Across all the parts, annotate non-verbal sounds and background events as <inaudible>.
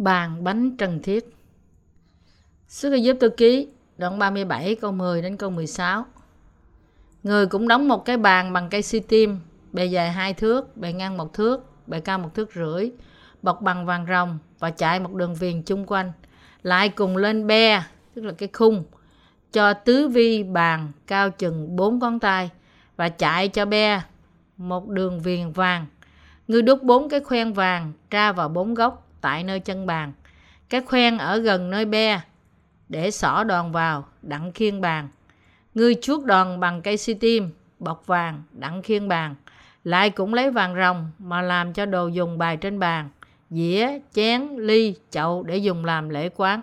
Bàn bánh trần thiết Sức giúp tôi ký đoạn 37 câu 10 đến câu 16 Người cũng đóng một cái bàn bằng cây si tim bề dài hai thước, bề ngang một thước, bề cao một thước rưỡi, bọc bằng vàng rồng và chạy một đường viền chung quanh. Lại cùng lên be, tức là cái khung, cho tứ vi bàn cao chừng bốn ngón tay và chạy cho be một đường viền vàng. Ngươi đúc bốn cái khoen vàng tra vào bốn góc tại nơi chân bàn. Cái khoen ở gần nơi be để xỏ đòn vào, đặng khiên bàn. Ngươi chuốt đòn bằng cây si tim, bọc vàng, đặng khiên bàn. Lại cũng lấy vàng rồng mà làm cho đồ dùng bài trên bàn, dĩa, chén, ly, chậu để dùng làm lễ quán.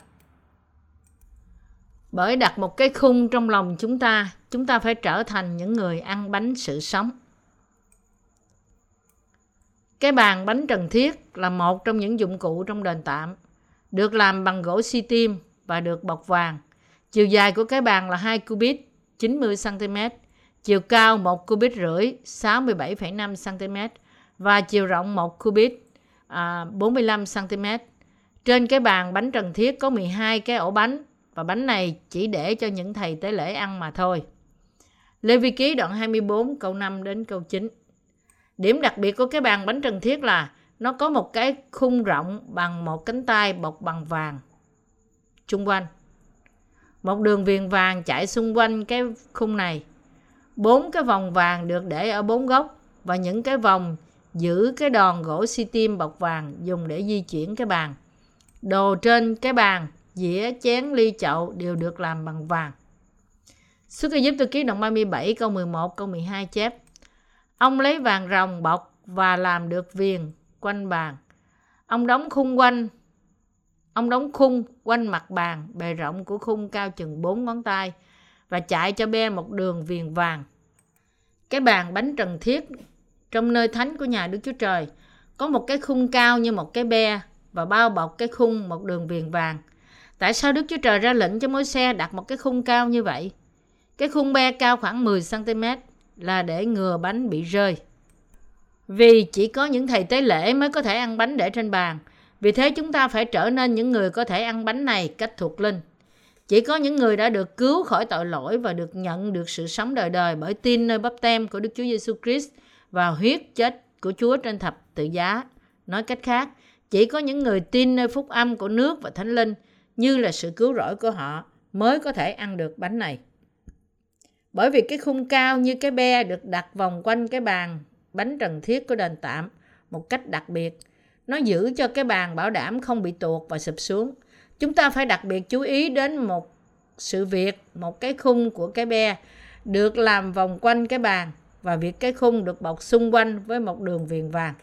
Bởi đặt một cái khung trong lòng chúng ta, chúng ta phải trở thành những người ăn bánh sự sống. Cái bàn bánh trần thiết là một trong những dụng cụ trong đền tạm, được làm bằng gỗ si tim và được bọc vàng. Chiều dài của cái bàn là 2 cubit, 90 cm, chiều cao 1 cubit rưỡi, 67,5 cm và chiều rộng 1 cubit, à, 45 cm. Trên cái bàn bánh trần thiết có 12 cái ổ bánh và bánh này chỉ để cho những thầy tế lễ ăn mà thôi. Lê Vi Ký đoạn 24 câu 5 đến câu 9. Điểm đặc biệt của cái bàn bánh trần thiết là nó có một cái khung rộng bằng một cánh tay bọc bằng vàng chung quanh. Một đường viền vàng chạy xung quanh cái khung này. Bốn cái vòng vàng được để ở bốn góc và những cái vòng giữ cái đòn gỗ xi tim bọc vàng dùng để di chuyển cái bàn. Đồ trên cái bàn, dĩa, chén, ly, chậu đều được làm bằng vàng. Xuất giúp tôi ký đoạn 37 câu 11 câu 12 chép. Ông lấy vàng rồng bọc và làm được viền quanh bàn. Ông đóng khung quanh Ông đóng khung quanh mặt bàn, bề rộng của khung cao chừng 4 ngón tay và chạy cho be một đường viền vàng. Cái bàn bánh trần thiết trong nơi thánh của nhà Đức Chúa Trời có một cái khung cao như một cái be và bao bọc cái khung một đường viền vàng. Tại sao Đức Chúa Trời ra lệnh cho mối xe đặt một cái khung cao như vậy? Cái khung be cao khoảng 10 cm là để ngừa bánh bị rơi. Vì chỉ có những thầy tế lễ mới có thể ăn bánh để trên bàn. Vì thế chúng ta phải trở nên những người có thể ăn bánh này cách thuộc linh. Chỉ có những người đã được cứu khỏi tội lỗi và được nhận được sự sống đời đời bởi tin nơi bắp tem của Đức Chúa Giêsu Christ và huyết chết của Chúa trên thập tự giá. Nói cách khác, chỉ có những người tin nơi phúc âm của nước và thánh linh như là sự cứu rỗi của họ mới có thể ăn được bánh này. Bởi vì cái khung cao như cái be được đặt vòng quanh cái bàn bánh trần thiết của đền tạm một cách đặc biệt. Nó giữ cho cái bàn bảo đảm không bị tuột và sụp xuống. Chúng ta phải đặc biệt chú ý đến một sự việc, một cái khung của cái be được làm vòng quanh cái bàn và việc cái khung được bọc xung quanh với một đường viền vàng.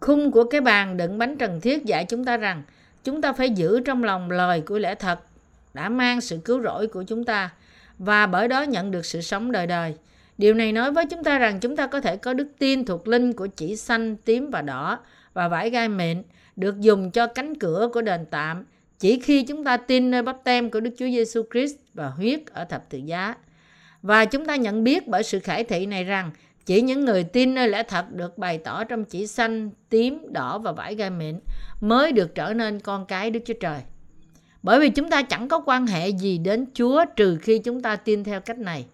Khung của cái bàn đựng bánh trần thiết dạy chúng ta rằng chúng ta phải giữ trong lòng lời của lẽ thật đã mang sự cứu rỗi của chúng ta và bởi đó nhận được sự sống đời đời. Điều này nói với chúng ta rằng chúng ta có thể có đức tin thuộc linh của chỉ xanh, tím và đỏ và vải gai mịn được dùng cho cánh cửa của đền tạm chỉ khi chúng ta tin nơi bắp tem của Đức Chúa Giêsu Christ và huyết ở thập tự giá. Và chúng ta nhận biết bởi sự khải thị này rằng chỉ những người tin nơi lẽ thật được bày tỏ trong chỉ xanh, tím, đỏ và vải gai mịn mới được trở nên con cái Đức Chúa Trời. Bởi vì chúng ta chẳng có quan hệ gì đến Chúa trừ khi chúng ta tin theo cách này.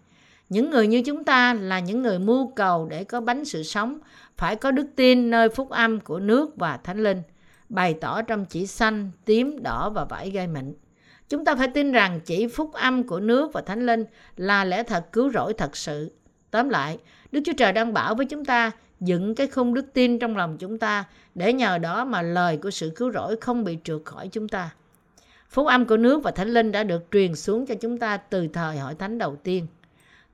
Những người như chúng ta là những người mưu cầu để có bánh sự sống, phải có đức tin nơi phúc âm của nước và thánh linh, bày tỏ trong chỉ xanh, tím, đỏ và vải gai mịn. Chúng ta phải tin rằng chỉ phúc âm của nước và thánh linh là lẽ thật cứu rỗi thật sự. Tóm lại, Đức Chúa Trời đang bảo với chúng ta dựng cái khung đức tin trong lòng chúng ta để nhờ đó mà lời của sự cứu rỗi không bị trượt khỏi chúng ta. Phúc âm của nước và thánh linh đã được truyền xuống cho chúng ta từ thời hội thánh đầu tiên.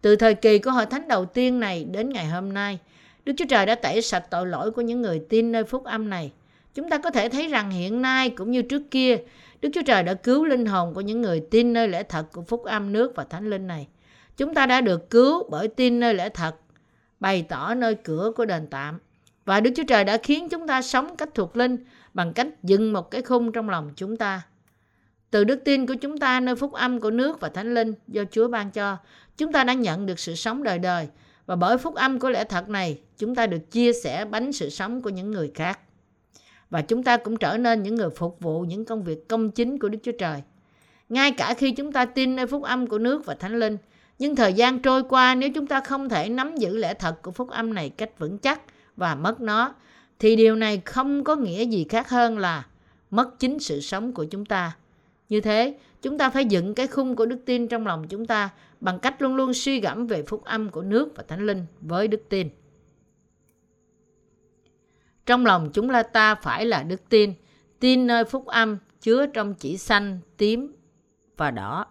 Từ thời kỳ của hội thánh đầu tiên này đến ngày hôm nay, Đức Chúa Trời đã tẩy sạch tội lỗi của những người tin nơi phúc âm này. Chúng ta có thể thấy rằng hiện nay cũng như trước kia, Đức Chúa Trời đã cứu linh hồn của những người tin nơi lẽ thật của phúc âm nước và thánh linh này. Chúng ta đã được cứu bởi tin nơi lẽ thật, bày tỏ nơi cửa của đền tạm. Và Đức Chúa Trời đã khiến chúng ta sống cách thuộc linh bằng cách dựng một cái khung trong lòng chúng ta. Từ đức tin của chúng ta nơi phúc âm của nước và thánh linh do Chúa ban cho, chúng ta đã nhận được sự sống đời đời. Và bởi phúc âm của lẽ thật này, chúng ta được chia sẻ bánh sự sống của những người khác. và chúng ta cũng trở nên những người phục vụ những công việc công chính của Đức Chúa Trời. Ngay cả khi chúng ta tin nơi phúc âm của nước và Thánh Linh, nhưng thời gian trôi qua nếu chúng ta không thể nắm giữ lẽ thật của phúc âm này cách vững chắc và mất nó, thì điều này không có nghĩa gì khác hơn là mất chính sự sống của chúng ta. Như thế, chúng ta phải dựng cái khung của đức tin trong lòng chúng ta bằng cách luôn luôn suy gẫm về phúc âm của nước và thánh linh với đức tin. Trong lòng chúng là ta phải là đức tin, tin nơi phúc âm chứa trong chỉ xanh, tím và đỏ.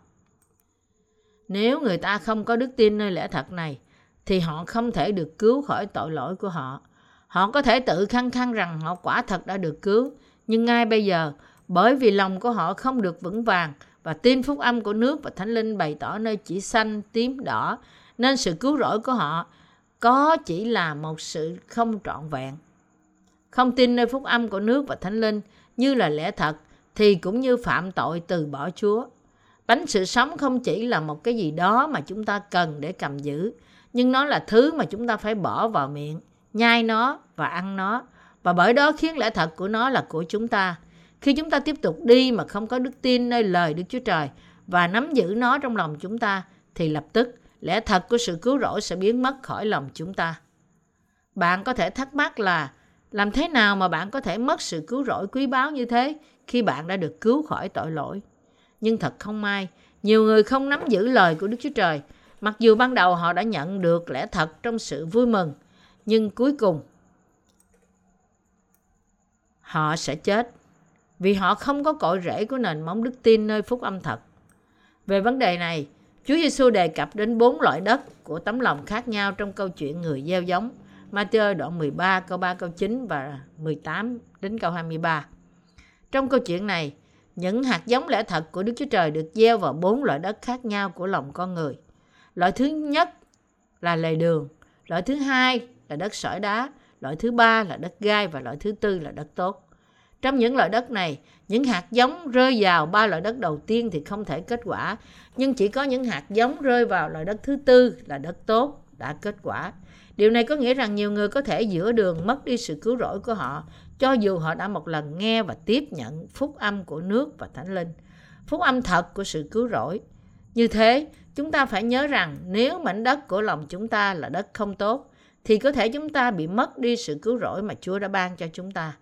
Nếu người ta không có đức tin nơi lẽ thật này, thì họ không thể được cứu khỏi tội lỗi của họ. Họ có thể tự khăng khăng rằng họ quả thật đã được cứu, nhưng ngay bây giờ, bởi vì lòng của họ không được vững vàng và tin phúc âm của nước và thánh linh bày tỏ nơi chỉ xanh, tím, đỏ, nên sự cứu rỗi của họ có chỉ là một sự không trọn vẹn. Không tin nơi phúc âm của nước và thánh linh như là lẽ thật thì cũng như phạm tội từ bỏ Chúa. Bánh sự sống không chỉ là một cái gì đó mà chúng ta cần để cầm giữ, nhưng nó là thứ mà chúng ta phải bỏ vào miệng, nhai nó và ăn nó, và bởi đó khiến lẽ thật của nó là của chúng ta. Khi chúng ta tiếp tục đi mà không có đức tin nơi lời Đức Chúa Trời và nắm giữ nó trong lòng chúng ta, thì lập tức lẽ thật của sự cứu rỗi sẽ biến mất khỏi lòng chúng ta. Bạn có thể thắc mắc là làm thế nào mà bạn có thể mất sự cứu rỗi quý báu như thế khi bạn đã được cứu khỏi tội lỗi? Nhưng thật không may, nhiều người không nắm giữ lời của Đức Chúa Trời, mặc dù ban đầu họ đã nhận được lẽ thật trong sự vui mừng, nhưng cuối cùng họ sẽ chết vì họ không có cội rễ của nền móng đức tin nơi phúc âm thật. Về vấn đề này, Chúa Giêsu đề cập đến bốn loại đất của tấm lòng khác nhau trong câu chuyện người gieo giống. Matthew đoạn 13 câu 3 câu 9 và 18 đến câu 23. Trong câu chuyện này, những hạt giống lẽ thật của Đức Chúa Trời được gieo vào bốn loại đất khác nhau của lòng con người. Loại thứ nhất là lề đường, loại thứ hai là đất sỏi đá, loại thứ ba là đất gai và loại thứ tư là đất tốt. Trong những loại đất này, những hạt giống rơi vào ba loại đất đầu tiên thì không thể kết quả, nhưng chỉ có những hạt giống rơi vào loại đất thứ tư là đất tốt đã kết quả. Điều này có nghĩa rằng nhiều người có thể giữa đường mất đi sự cứu rỗi của họ, cho dù họ đã một lần nghe và tiếp nhận phúc âm của nước và thánh linh. Phúc âm thật của sự cứu rỗi. Như thế, chúng ta phải nhớ rằng nếu mảnh đất của lòng chúng ta là đất không tốt, thì có thể chúng ta bị mất đi sự cứu rỗi mà Chúa đã ban cho chúng ta.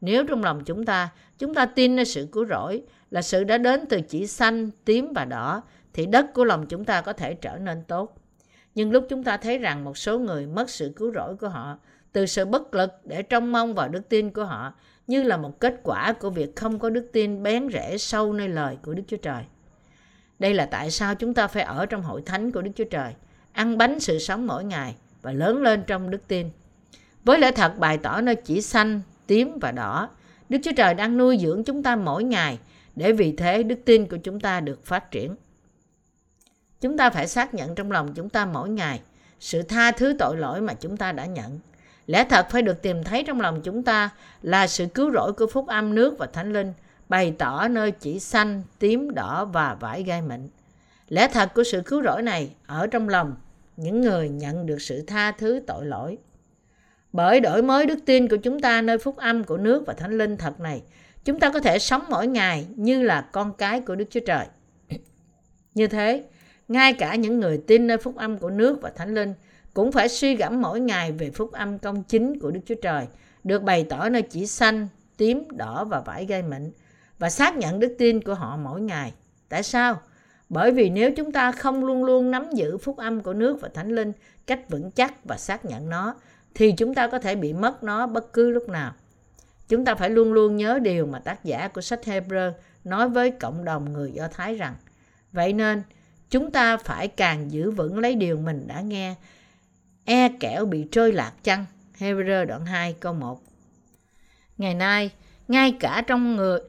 Nếu trong lòng chúng ta, chúng ta tin nơi sự cứu rỗi là sự đã đến từ chỉ xanh, tím và đỏ, thì đất của lòng chúng ta có thể trở nên tốt. Nhưng lúc chúng ta thấy rằng một số người mất sự cứu rỗi của họ từ sự bất lực để trông mong vào đức tin của họ như là một kết quả của việc không có đức tin bén rễ sâu nơi lời của Đức Chúa Trời. Đây là tại sao chúng ta phải ở trong hội thánh của Đức Chúa Trời, ăn bánh sự sống mỗi ngày và lớn lên trong đức tin. Với lẽ thật bày tỏ nơi chỉ xanh, tím và đỏ, Đức Chúa Trời đang nuôi dưỡng chúng ta mỗi ngày để vì thế đức tin của chúng ta được phát triển. Chúng ta phải xác nhận trong lòng chúng ta mỗi ngày sự tha thứ tội lỗi mà chúng ta đã nhận. Lẽ thật phải được tìm thấy trong lòng chúng ta là sự cứu rỗi của phúc âm nước và thánh linh, bày tỏ nơi chỉ xanh, tím, đỏ và vải gai mịn. Lẽ thật của sự cứu rỗi này ở trong lòng những người nhận được sự tha thứ tội lỗi. Bởi đổi mới đức tin của chúng ta nơi phúc âm của nước và thánh linh thật này, chúng ta có thể sống mỗi ngày như là con cái của Đức Chúa Trời. <clears throat> Như thế, ngay cả những người tin nơi phúc âm của nước và thánh linh cũng phải suy gẫm mỗi ngày về phúc âm công chính của Đức Chúa Trời, được bày tỏ nơi chỉ xanh, tím, đỏ và vải gai mịn, và xác nhận đức tin của họ mỗi ngày. Tại sao? Bởi vì nếu chúng ta không luôn luôn nắm giữ phúc âm của nước và thánh linh cách vững chắc và xác nhận nó, thì chúng ta có thể bị mất nó bất cứ lúc nào. Chúng ta phải luôn luôn nhớ điều mà tác giả của sách Hebrew nói với cộng đồng người Do Thái rằng Vậy nên, chúng ta phải càng giữ vững lấy điều mình đã nghe, e kẻo bị trôi lạc chăng. Hebrew đoạn 2 câu 1 Ngày nay, ngay cả trong người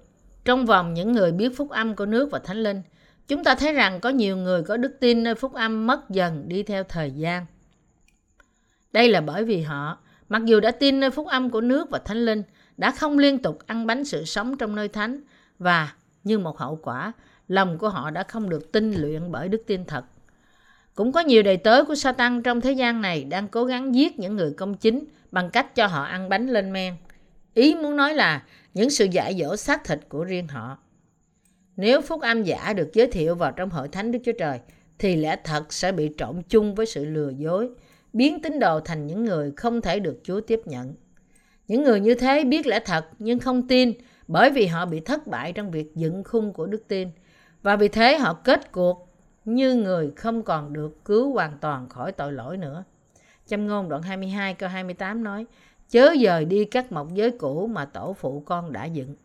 trong vòng những người biết phúc âm của nước và thánh linh, chúng ta thấy rằng có nhiều người có đức tin nơi phúc âm mất dần đi theo thời gian. Đây là bởi vì họ, mặc dù đã tin nơi phúc âm của nước và thánh linh, đã không liên tục ăn bánh sự sống trong nơi thánh và như một hậu quả, lòng của họ đã không được tinh luyện bởi đức tin thật. Cũng có nhiều đầy tớ của Satan trong thế gian này đang cố gắng giết những người công chính bằng cách cho họ ăn bánh lên men. Ý muốn nói là những sự dạy dỗ xác thịt của riêng họ. Nếu phúc âm giả được giới thiệu vào trong hội thánh Đức Chúa Trời, thì lẽ thật sẽ bị trộn chung với sự lừa dối, biến tín đồ thành những người không thể được Chúa tiếp nhận. Những người như thế biết lẽ thật nhưng không tin bởi vì họ bị thất bại trong việc dựng khung của đức tin và vì thế họ kết cuộc như người không còn được cứu hoàn toàn khỏi tội lỗi nữa. Châm ngôn đoạn 22 câu 28 nói Chớ dời đi các mộc giới cũ mà tổ phụ con đã dựng.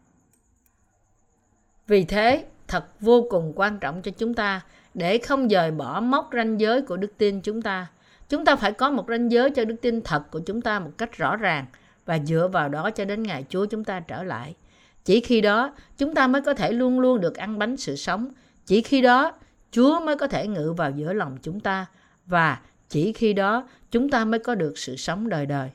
Vì thế, thật vô cùng quan trọng cho chúng ta để không dời bỏ mốc ranh giới của đức tin chúng ta. Chúng ta phải có một ranh giới cho đức tin thật của chúng ta một cách rõ ràng và dựa vào đó cho đến ngày Chúa chúng ta trở lại. Chỉ khi đó, chúng ta mới có thể luôn luôn được ăn bánh sự sống. Chỉ khi đó, Chúa mới có thể ngự vào giữa lòng chúng ta và chỉ khi đó chúng ta mới có được sự sống đời đời.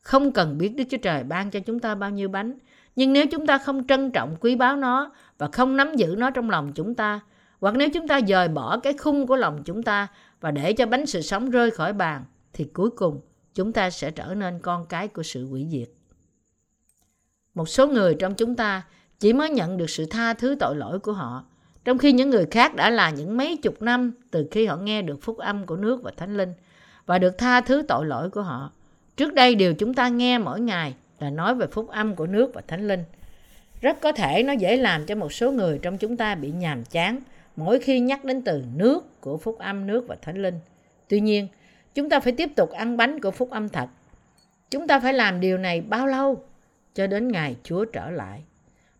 Không cần biết Đức Chúa Trời ban cho chúng ta bao nhiêu bánh, nhưng nếu chúng ta không trân trọng quý báu nó và không nắm giữ nó trong lòng chúng ta, hoặc nếu chúng ta dời bỏ cái khung của lòng chúng ta và để cho bánh sự sống rơi khỏi bàn, thì cuối cùng chúng ta sẽ trở nên con cái của sự hủy diệt. Một số người trong chúng ta chỉ mới nhận được sự tha thứ tội lỗi của họ, trong khi những người khác đã là những mấy chục năm từ khi họ nghe được phúc âm của nước và thánh linh và được tha thứ tội lỗi của họ. Trước đây điều chúng ta nghe mỗi ngày là nói về phúc âm của nước và thánh linh. Rất có thể nó dễ làm cho một số người trong chúng ta bị nhàm chán mỗi khi nhắc đến từ nước của phúc âm nước và thánh linh. Tuy nhiên, chúng ta phải tiếp tục ăn bánh của phúc âm thật. Chúng ta phải làm điều này bao lâu? Cho đến ngày Chúa trở lại.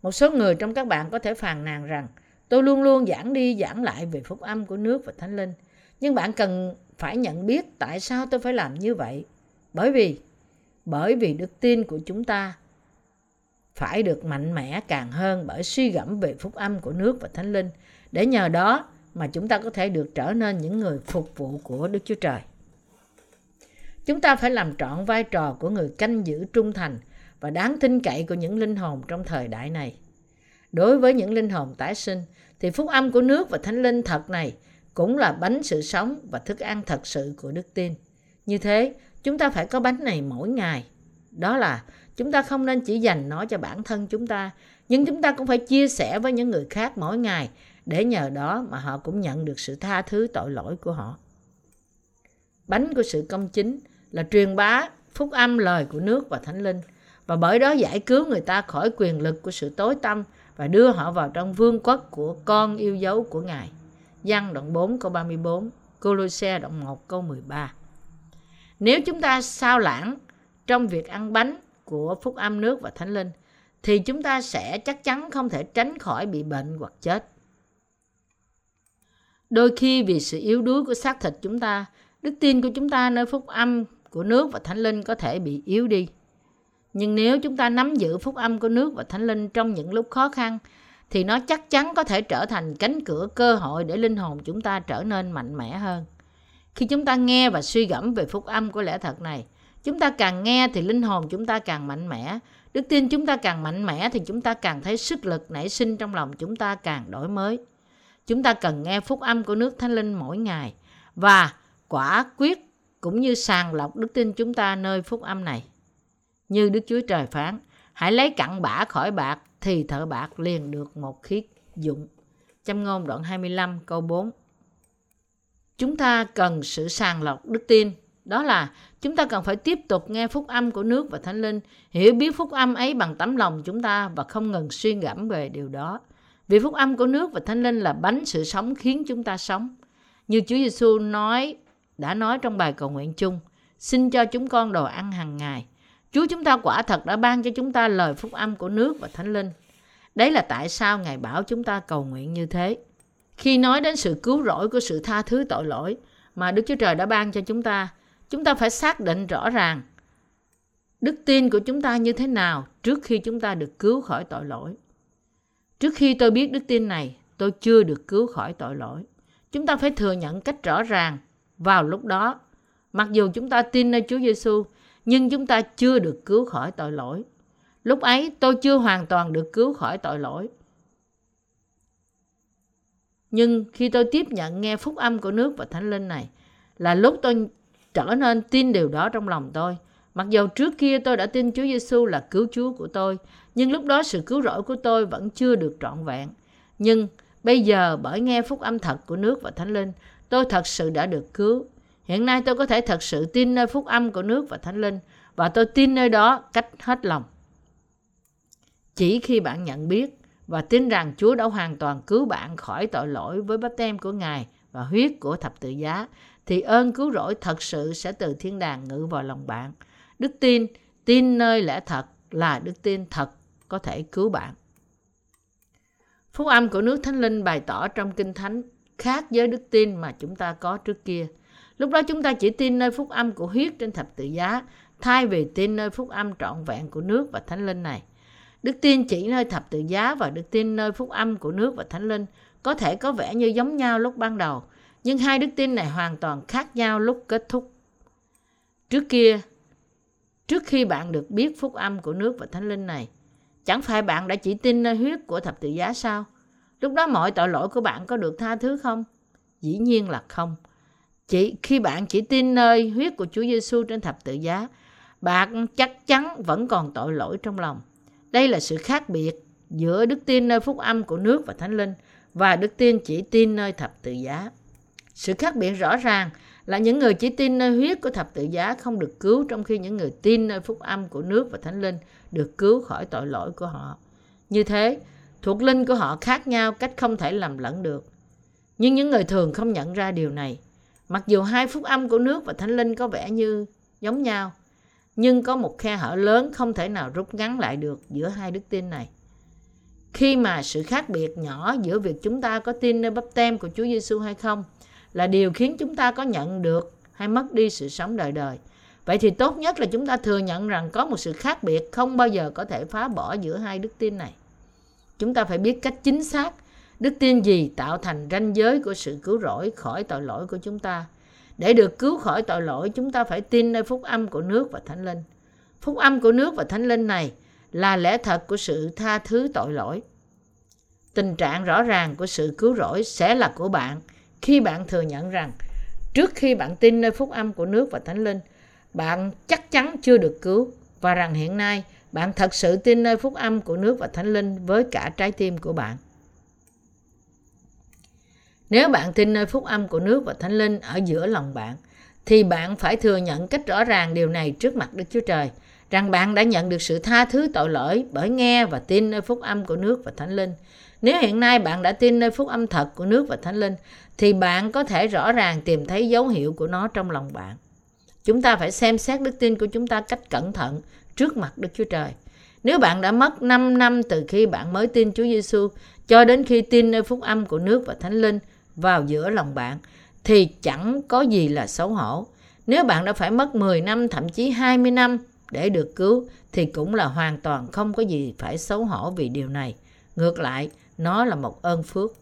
Một số người trong các bạn có thể phàn nàn rằng tôi luôn luôn giảng đi giảng lại về phúc âm của nước và thánh linh. Nhưng bạn cần phải nhận biết tại sao tôi phải làm như vậy. Bởi vì bởi vì đức tin của chúng ta phải được mạnh mẽ càng hơn bởi suy gẫm về phúc âm của nước và thánh linh để nhờ đó mà chúng ta có thể được trở nên những người phục vụ của Đức Chúa Trời. Chúng ta phải làm trọn vai trò của người canh giữ trung thành và đáng tin cậy của những linh hồn trong thời đại này. Đối với những linh hồn tái sinh, thì phúc âm của nước và thánh linh thật này cũng là bánh sự sống và thức ăn thật sự của đức tin. Như thế, chúng ta phải có bánh này mỗi ngày. Đó là chúng ta không nên chỉ dành nó cho bản thân chúng ta, nhưng chúng ta cũng phải chia sẻ với những người khác mỗi ngày để nhờ đó mà họ cũng nhận được sự tha thứ tội lỗi của họ. Bánh của sự công chính là truyền bá phúc âm lời của nước và thánh linh và bởi đó giải cứu người ta khỏi quyền lực của sự tối tâm và đưa họ vào trong vương quốc của con yêu dấu của Ngài. Giăng đoạn 4 câu 34, Colosse đoạn 1 câu 13. Nếu chúng ta sao lãng trong việc ăn bánh của phúc âm nước và thánh linh thì chúng ta sẽ chắc chắn không thể tránh khỏi bị bệnh hoặc chết. Đôi khi vì sự yếu đuối của xác thịt chúng ta, đức tin của chúng ta nơi phúc âm của nước và thánh linh có thể bị yếu đi. Nhưng nếu chúng ta nắm giữ phúc âm của nước và thánh linh trong những lúc khó khăn, thì nó chắc chắn có thể trở thành cánh cửa cơ hội để linh hồn chúng ta trở nên mạnh mẽ hơn. Khi chúng ta nghe và suy gẫm về phúc âm của lẽ thật này, chúng ta càng nghe thì linh hồn chúng ta càng mạnh mẽ. Đức tin chúng ta càng mạnh mẽ thì chúng ta càng thấy sức lực nảy sinh trong lòng chúng ta càng đổi mới. Chúng ta cần nghe phúc âm của nước thánh linh mỗi ngày và quả quyết cũng như sàng lọc đức tin chúng ta nơi phúc âm này. Như Đức Chúa Trời phán, hãy lấy cặn bã khỏi bạc thì thợ bạc liền được một khiết dụng. Châm ngôn đoạn 25 câu 4 Chúng ta cần sự sàng lọc đức tin. Đó là chúng ta cần phải tiếp tục nghe phúc âm của nước và thánh linh, hiểu biết phúc âm ấy bằng tấm lòng chúng ta và không ngừng suy ngẫm về điều đó. Vì phúc âm của nước và thánh linh là bánh sự sống khiến chúng ta sống. Như Chúa Giêsu nói đã nói trong bài cầu nguyện chung, xin cho chúng con đồ ăn hàng ngày. Chúa chúng ta quả thật đã ban cho chúng ta lời phúc âm của nước và thánh linh. Đấy là tại sao Ngài bảo chúng ta cầu nguyện như thế. Khi nói đến sự cứu rỗi của sự tha thứ tội lỗi mà Đức Chúa Trời đã ban cho chúng ta, chúng ta phải xác định rõ ràng đức tin của chúng ta như thế nào trước khi chúng ta được cứu khỏi tội lỗi. Trước khi tôi biết đức tin này, tôi chưa được cứu khỏi tội lỗi. Chúng ta phải thừa nhận cách rõ ràng vào lúc đó. Mặc dù chúng ta tin nơi Chúa Giêsu, nhưng chúng ta chưa được cứu khỏi tội lỗi. Lúc ấy tôi chưa hoàn toàn được cứu khỏi tội lỗi. Nhưng khi tôi tiếp nhận nghe phúc âm của nước và thánh linh này, là lúc tôi trở nên tin điều đó trong lòng tôi Mặc dầu trước kia tôi đã tin Chúa Giêsu là cứu Chúa của tôi, nhưng lúc đó sự cứu rỗi của tôi vẫn chưa được trọn vẹn. Nhưng bây giờ bởi nghe phúc âm thật của nước và Thánh Linh, tôi thật sự đã được cứu. Hiện nay tôi có thể thật sự tin nơi phúc âm của nước và Thánh Linh và tôi tin nơi đó cách hết lòng. Chỉ khi bạn nhận biết và tin rằng Chúa đã hoàn toàn cứu bạn khỏi tội lỗi với bắp tem của Ngài và huyết của thập tự giá, thì ơn cứu rỗi thật sự sẽ từ thiên đàng ngự vào lòng bạn. Đức tin, tin nơi lẽ thật là đức tin thật có thể cứu bạn. Phúc âm của nước Thánh Linh bày tỏ trong Kinh Thánh khác với đức tin mà chúng ta có trước kia. Lúc đó chúng ta chỉ tin nơi phúc âm của huyết trên thập tự giá, thay vì tin nơi phúc âm trọn vẹn của nước và Thánh Linh này. Đức tin chỉ nơi thập tự giá và đức tin nơi phúc âm của nước và Thánh Linh có thể có vẻ như giống nhau lúc ban đầu, nhưng hai đức tin này hoàn toàn khác nhau lúc kết thúc. Trước kia, trước khi bạn được biết phúc âm của nước và Thánh Linh này, chẳng phải bạn đã chỉ tin nơi huyết của thập tự giá sao? Lúc đó mọi tội lỗi của bạn có được tha thứ không? Dĩ nhiên là không. Chỉ khi bạn chỉ tin nơi huyết của Chúa Giêsu trên thập tự giá, bạn chắc chắn vẫn còn tội lỗi trong lòng. Đây là sự khác biệt giữa đức tin nơi phúc âm của nước và thánh linh và đức tin chỉ tin nơi thập tự giá. Sự khác biệt rõ ràng là những người chỉ tin nơi huyết của thập tự giá không được cứu trong khi những người tin nơi phúc âm của nước và thánh linh được cứu khỏi tội lỗi của họ. Như thế, thuộc linh của họ khác nhau cách không thể làm lẫn được. Nhưng những người thường không nhận ra điều này. Mặc dù hai phúc âm của nước và thánh linh có vẻ như giống nhau, nhưng có một khe hở lớn không thể nào rút ngắn lại được giữa hai đức tin này. Khi mà sự khác biệt nhỏ giữa việc chúng ta có tin nơi bắp tem của Chúa Giêsu hay không là điều khiến chúng ta có nhận được hay mất đi sự sống đời đời. Vậy thì tốt nhất là chúng ta thừa nhận rằng có một sự khác biệt không bao giờ có thể phá bỏ giữa hai đức tin này. Chúng ta phải biết cách chính xác đức tin gì tạo thành ranh giới của sự cứu rỗi khỏi tội lỗi của chúng ta để được cứu khỏi tội lỗi, chúng ta phải tin nơi phúc âm của nước và thánh linh. Phúc âm của nước và thánh linh này là lẽ thật của sự tha thứ tội lỗi. Tình trạng rõ ràng của sự cứu rỗi sẽ là của bạn khi bạn thừa nhận rằng trước khi bạn tin nơi phúc âm của nước và thánh linh, bạn chắc chắn chưa được cứu và rằng hiện nay bạn thật sự tin nơi phúc âm của nước và thánh linh với cả trái tim của bạn. Nếu bạn tin nơi phúc âm của nước và thánh linh ở giữa lòng bạn, thì bạn phải thừa nhận cách rõ ràng điều này trước mặt Đức Chúa Trời, rằng bạn đã nhận được sự tha thứ tội lỗi bởi nghe và tin nơi phúc âm của nước và thánh linh. Nếu hiện nay bạn đã tin nơi phúc âm thật của nước và thánh linh, thì bạn có thể rõ ràng tìm thấy dấu hiệu của nó trong lòng bạn. Chúng ta phải xem xét đức tin của chúng ta cách cẩn thận trước mặt Đức Chúa Trời. Nếu bạn đã mất 5 năm từ khi bạn mới tin Chúa Giêsu cho đến khi tin nơi phúc âm của nước và thánh linh, vào giữa lòng bạn thì chẳng có gì là xấu hổ. Nếu bạn đã phải mất 10 năm thậm chí 20 năm để được cứu thì cũng là hoàn toàn không có gì phải xấu hổ vì điều này. Ngược lại, nó là một ơn phước.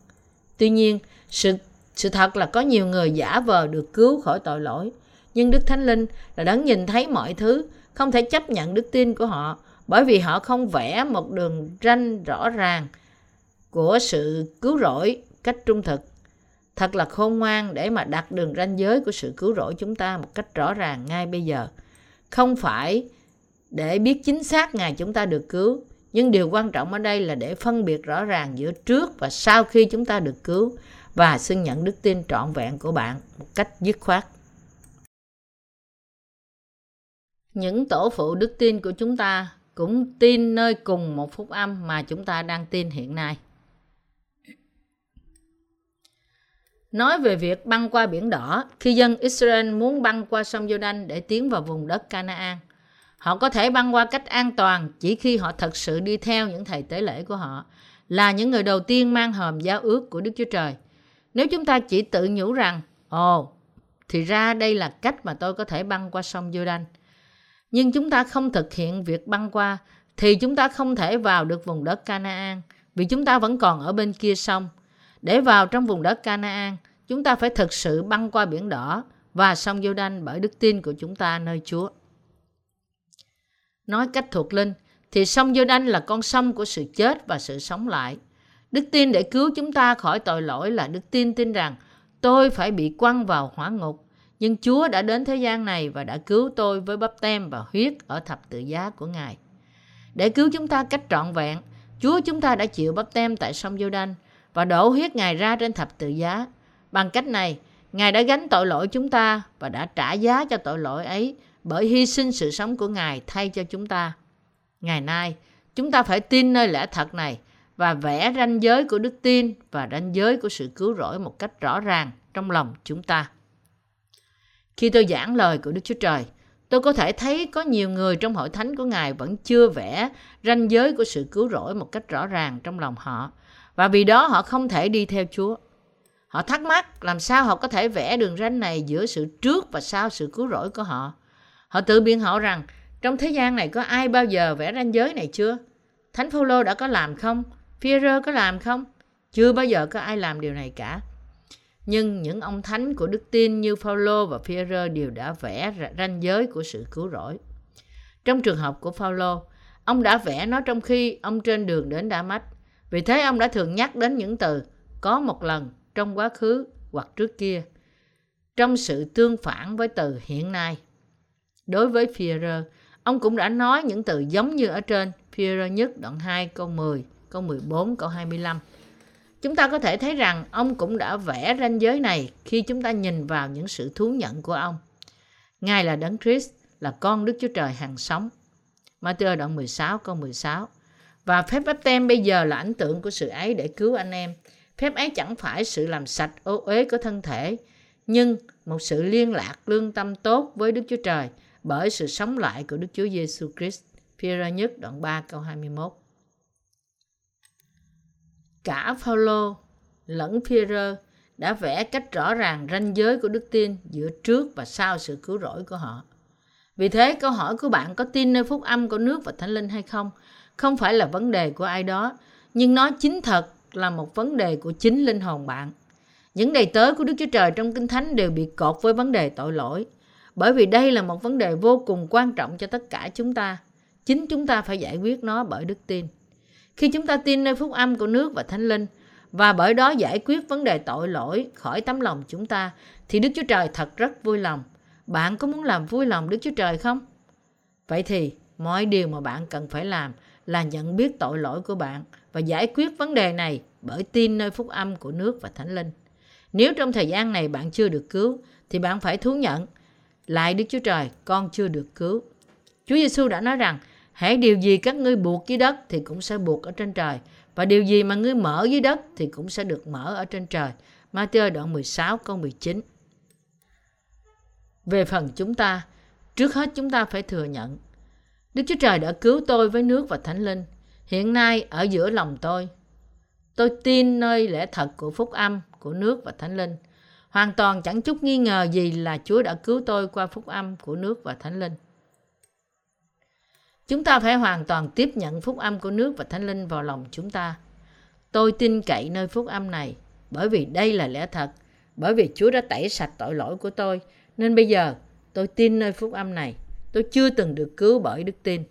Tuy nhiên, sự sự thật là có nhiều người giả vờ được cứu khỏi tội lỗi, nhưng Đức Thánh Linh là đấng nhìn thấy mọi thứ, không thể chấp nhận đức tin của họ bởi vì họ không vẽ một đường ranh rõ ràng của sự cứu rỗi cách trung thực Thật là khôn ngoan để mà đặt đường ranh giới của sự cứu rỗi chúng ta một cách rõ ràng ngay bây giờ. Không phải để biết chính xác ngày chúng ta được cứu, nhưng điều quan trọng ở đây là để phân biệt rõ ràng giữa trước và sau khi chúng ta được cứu và xưng nhận đức tin trọn vẹn của bạn một cách dứt khoát. Những tổ phụ đức tin của chúng ta cũng tin nơi cùng một phúc âm mà chúng ta đang tin hiện nay. nói về việc băng qua biển đỏ khi dân Israel muốn băng qua sông Jordan để tiến vào vùng đất Canaan. Họ có thể băng qua cách an toàn chỉ khi họ thật sự đi theo những thầy tế lễ của họ, là những người đầu tiên mang hòm giao ước của Đức Chúa Trời. Nếu chúng ta chỉ tự nhủ rằng, ồ, thì ra đây là cách mà tôi có thể băng qua sông Jordan. Nhưng chúng ta không thực hiện việc băng qua, thì chúng ta không thể vào được vùng đất Canaan, vì chúng ta vẫn còn ở bên kia sông – để vào trong vùng đất Canaan, chúng ta phải thực sự băng qua biển đỏ và sông giô đanh bởi đức tin của chúng ta nơi Chúa. Nói cách thuộc linh, thì sông giô đanh là con sông của sự chết và sự sống lại. Đức tin để cứu chúng ta khỏi tội lỗi là đức tin tin rằng tôi phải bị quăng vào hỏa ngục, Nhưng Chúa đã đến thế gian này và đã cứu tôi với bắp tem và huyết ở thập tự giá của Ngài. Để cứu chúng ta cách trọn vẹn, Chúa chúng ta đã chịu bắp tem tại sông giô đanh và đổ huyết Ngài ra trên thập tự giá. Bằng cách này, Ngài đã gánh tội lỗi chúng ta và đã trả giá cho tội lỗi ấy bởi hy sinh sự sống của Ngài thay cho chúng ta. Ngày nay, chúng ta phải tin nơi lẽ thật này và vẽ ranh giới của đức tin và ranh giới của sự cứu rỗi một cách rõ ràng trong lòng chúng ta. Khi tôi giảng lời của Đức Chúa Trời, tôi có thể thấy có nhiều người trong hội thánh của Ngài vẫn chưa vẽ ranh giới của sự cứu rỗi một cách rõ ràng trong lòng họ và vì đó họ không thể đi theo Chúa. Họ thắc mắc làm sao họ có thể vẽ đường ranh này giữa sự trước và sau sự cứu rỗi của họ. Họ tự biện hộ rằng trong thế gian này có ai bao giờ vẽ ranh giới này chưa? Thánh Phaolô đã có làm không? Führer có làm không? Chưa bao giờ có ai làm điều này cả. Nhưng những ông thánh của đức tin như Phaolô và Führer đều đã vẽ ranh giới của sự cứu rỗi. Trong trường hợp của Phaolô, ông đã vẽ nó trong khi ông trên đường đến Đa Mách. Vì thế ông đã thường nhắc đến những từ có một lần trong quá khứ hoặc trước kia trong sự tương phản với từ hiện nay. Đối với Führer, ông cũng đã nói những từ giống như ở trên Führer nhất đoạn 2 câu 10, câu 14, câu 25. Chúng ta có thể thấy rằng ông cũng đã vẽ ranh giới này khi chúng ta nhìn vào những sự thú nhận của ông. Ngài là Đấng Christ, là con Đức Chúa Trời hàng sống. Matthew đoạn 16 câu 16. Và phép báp tem bây giờ là ảnh tượng của sự ấy để cứu anh em. Phép ấy chẳng phải sự làm sạch ô uế của thân thể, nhưng một sự liên lạc lương tâm tốt với Đức Chúa Trời bởi sự sống lại của Đức Chúa Giêsu Christ. Phi-rơ nhất đoạn 3 câu 21. Cả Phaolô lẫn Phi-rơ đã vẽ cách rõ ràng ranh giới của đức tin giữa trước và sau sự cứu rỗi của họ. Vì thế, câu hỏi của bạn có tin nơi phúc âm của nước và thánh linh hay không không phải là vấn đề của ai đó, nhưng nó chính thật là một vấn đề của chính linh hồn bạn. Những đầy tớ của Đức Chúa Trời trong Kinh Thánh đều bị cột với vấn đề tội lỗi. Bởi vì đây là một vấn đề vô cùng quan trọng cho tất cả chúng ta. Chính chúng ta phải giải quyết nó bởi đức tin. Khi chúng ta tin nơi phúc âm của nước và thánh linh, và bởi đó giải quyết vấn đề tội lỗi khỏi tấm lòng chúng ta, thì Đức Chúa Trời thật rất vui lòng. Bạn có muốn làm vui lòng Đức Chúa Trời không? Vậy thì, mọi điều mà bạn cần phải làm là nhận biết tội lỗi của bạn và giải quyết vấn đề này bởi tin nơi phúc âm của nước và thánh linh. Nếu trong thời gian này bạn chưa được cứu, thì bạn phải thú nhận lại Đức Chúa Trời, con chưa được cứu. Chúa Giêsu đã nói rằng, hãy điều gì các ngươi buộc dưới đất thì cũng sẽ buộc ở trên trời, và điều gì mà ngươi mở dưới đất thì cũng sẽ được mở ở trên trời. Matthew đoạn 16 câu 19 Về phần chúng ta, trước hết chúng ta phải thừa nhận Đức Chúa Trời đã cứu tôi với nước và Thánh Linh. Hiện nay ở giữa lòng tôi. Tôi tin nơi lẽ thật của phúc âm, của nước và Thánh Linh. Hoàn toàn chẳng chút nghi ngờ gì là Chúa đã cứu tôi qua phúc âm của nước và Thánh Linh. Chúng ta phải hoàn toàn tiếp nhận phúc âm của nước và Thánh Linh vào lòng chúng ta. Tôi tin cậy nơi phúc âm này bởi vì đây là lẽ thật, bởi vì Chúa đã tẩy sạch tội lỗi của tôi, nên bây giờ tôi tin nơi phúc âm này. Tôi chưa từng được cứu bởi đức tin.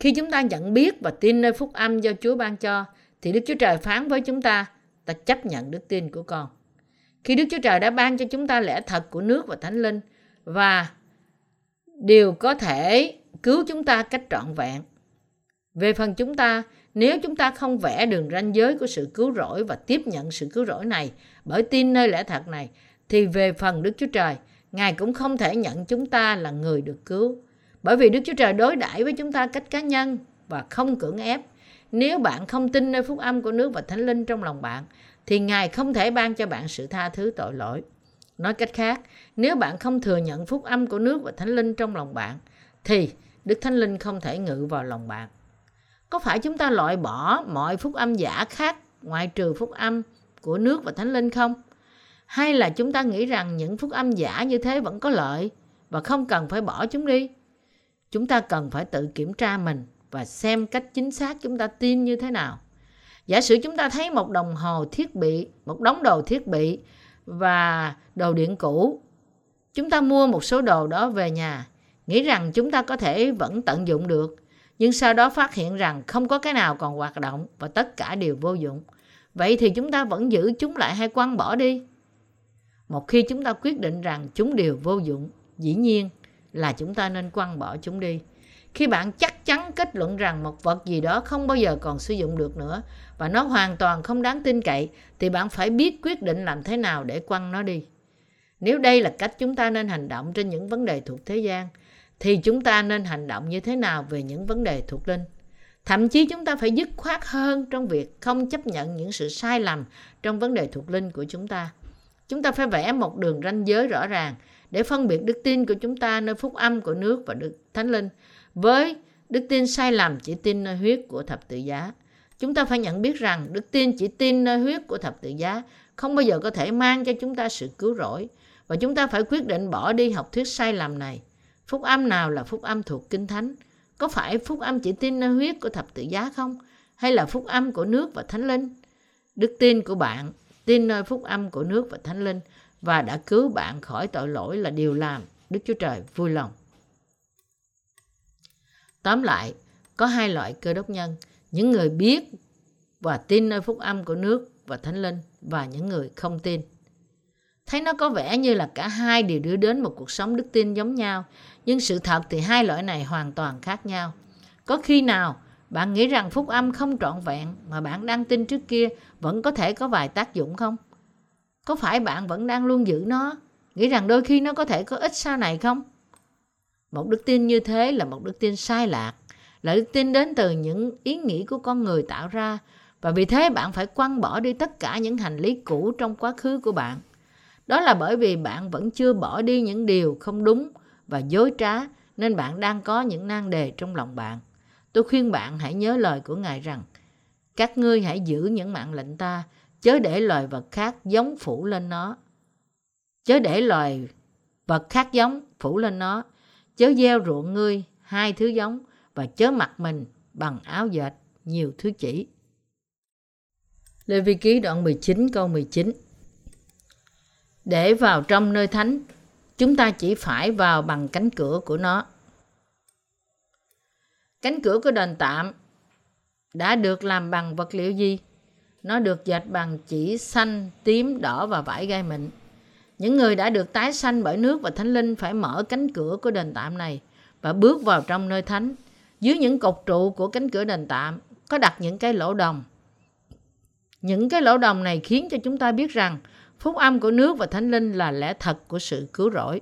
Khi chúng ta nhận biết và tin nơi phúc âm do Chúa ban cho, thì Đức Chúa Trời phán với chúng ta, ta chấp nhận đức tin của con. Khi Đức Chúa Trời đã ban cho chúng ta lẽ thật của nước và Thánh Linh và điều có thể cứu chúng ta cách trọn vẹn. Về phần chúng ta, nếu chúng ta không vẽ đường ranh giới của sự cứu rỗi và tiếp nhận sự cứu rỗi này bởi tin nơi lẽ thật này, thì về phần Đức Chúa Trời, Ngài cũng không thể nhận chúng ta là người được cứu. Bởi vì Đức Chúa Trời đối đãi với chúng ta cách cá nhân và không cưỡng ép. Nếu bạn không tin nơi phúc âm của nước và thánh linh trong lòng bạn, thì Ngài không thể ban cho bạn sự tha thứ tội lỗi. Nói cách khác, nếu bạn không thừa nhận phúc âm của nước và thánh linh trong lòng bạn, thì Đức Thánh Linh không thể ngự vào lòng bạn. Có phải chúng ta loại bỏ mọi phúc âm giả khác ngoại trừ phúc âm của nước và thánh linh không? Hay là chúng ta nghĩ rằng những phúc âm giả như thế vẫn có lợi và không cần phải bỏ chúng đi? Chúng ta cần phải tự kiểm tra mình và xem cách chính xác chúng ta tin như thế nào. Giả sử chúng ta thấy một đồng hồ thiết bị, một đống đồ thiết bị và đồ điện cũ. Chúng ta mua một số đồ đó về nhà, nghĩ rằng chúng ta có thể vẫn tận dụng được, nhưng sau đó phát hiện rằng không có cái nào còn hoạt động và tất cả đều vô dụng. Vậy thì chúng ta vẫn giữ chúng lại hay quăng bỏ đi? một khi chúng ta quyết định rằng chúng đều vô dụng dĩ nhiên là chúng ta nên quăng bỏ chúng đi khi bạn chắc chắn kết luận rằng một vật gì đó không bao giờ còn sử dụng được nữa và nó hoàn toàn không đáng tin cậy, thì bạn phải biết quyết định làm thế nào để quăng nó đi. Nếu đây là cách chúng ta nên hành động trên những vấn đề thuộc thế gian, thì chúng ta nên hành động như thế nào về những vấn đề thuộc linh? Thậm chí chúng ta phải dứt khoát hơn trong việc không chấp nhận những sự sai lầm trong vấn đề thuộc linh của chúng ta. Chúng ta phải vẽ một đường ranh giới rõ ràng để phân biệt đức tin của chúng ta nơi phúc âm của nước và đức thánh linh với đức tin sai lầm chỉ tin nơi huyết của thập tự giá. Chúng ta phải nhận biết rằng đức tin chỉ tin nơi huyết của thập tự giá, không bao giờ có thể mang cho chúng ta sự cứu rỗi. Và chúng ta phải quyết định bỏ đi học thuyết sai lầm này. Phúc âm nào là phúc âm thuộc kinh thánh? Có phải phúc âm chỉ tin nơi huyết của thập tự giá không? Hay là phúc âm của nước và thánh linh? Đức tin của bạn tin nơi phúc âm của nước và thánh linh và đã cứu bạn khỏi tội lỗi là điều làm Đức Chúa Trời vui lòng. Tóm lại, có hai loại cơ đốc nhân, những người biết và tin nơi phúc âm của nước và thánh linh và những người không tin. Thấy nó có vẻ như là cả hai đều đưa đến một cuộc sống đức tin giống nhau, nhưng sự thật thì hai loại này hoàn toàn khác nhau. Có khi nào bạn nghĩ rằng phúc âm không trọn vẹn mà bạn đang tin trước kia vẫn có thể có vài tác dụng không? Có phải bạn vẫn đang luôn giữ nó, nghĩ rằng đôi khi nó có thể có ích sau này không? Một đức tin như thế là một đức tin sai lạc, là đức tin đến từ những ý nghĩ của con người tạo ra và vì thế bạn phải quăng bỏ đi tất cả những hành lý cũ trong quá khứ của bạn. Đó là bởi vì bạn vẫn chưa bỏ đi những điều không đúng và dối trá nên bạn đang có những nan đề trong lòng bạn. Tôi khuyên bạn hãy nhớ lời của Ngài rằng các ngươi hãy giữ những mạng lệnh ta chớ để loài vật khác giống phủ lên nó. Chớ để loài vật khác giống phủ lên nó. Chớ gieo ruộng ngươi hai thứ giống và chớ mặc mình bằng áo dệt nhiều thứ chỉ. Lê Vi Ký đoạn 19 câu 19 Để vào trong nơi thánh, chúng ta chỉ phải vào bằng cánh cửa của nó. Cánh cửa của đền tạm đã được làm bằng vật liệu gì? Nó được dệt bằng chỉ xanh, tím, đỏ và vải gai mịn. Những người đã được tái sanh bởi nước và thánh linh phải mở cánh cửa của đền tạm này và bước vào trong nơi thánh. Dưới những cột trụ của cánh cửa đền tạm có đặt những cái lỗ đồng. Những cái lỗ đồng này khiến cho chúng ta biết rằng phúc âm của nước và thánh linh là lẽ thật của sự cứu rỗi.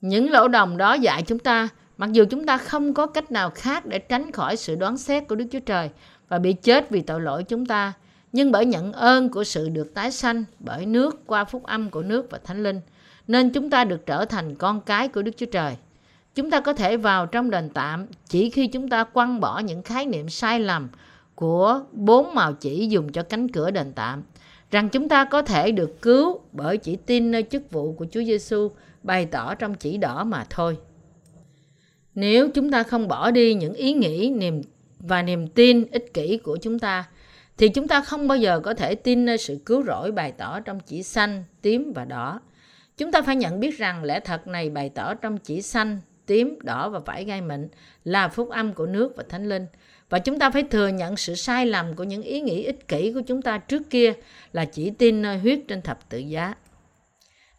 Những lỗ đồng đó dạy chúng ta, mặc dù chúng ta không có cách nào khác để tránh khỏi sự đoán xét của Đức Chúa Trời và bị chết vì tội lỗi chúng ta, nhưng bởi nhận ơn của sự được tái sanh bởi nước qua phúc âm của nước và thánh linh, nên chúng ta được trở thành con cái của Đức Chúa Trời. Chúng ta có thể vào trong đền tạm chỉ khi chúng ta quăng bỏ những khái niệm sai lầm của bốn màu chỉ dùng cho cánh cửa đền tạm, rằng chúng ta có thể được cứu bởi chỉ tin nơi chức vụ của Chúa Giêsu bày tỏ trong chỉ đỏ mà thôi. Nếu chúng ta không bỏ đi những ý nghĩ, niềm và niềm tin ích kỷ của chúng ta thì chúng ta không bao giờ có thể tin nơi sự cứu rỗi bày tỏ trong chỉ xanh, tím và đỏ. Chúng ta phải nhận biết rằng lẽ thật này bày tỏ trong chỉ xanh, tím, đỏ và vải gai mịn là phúc âm của nước và thánh linh. Và chúng ta phải thừa nhận sự sai lầm của những ý nghĩ ích kỷ của chúng ta trước kia là chỉ tin nơi huyết trên thập tự giá.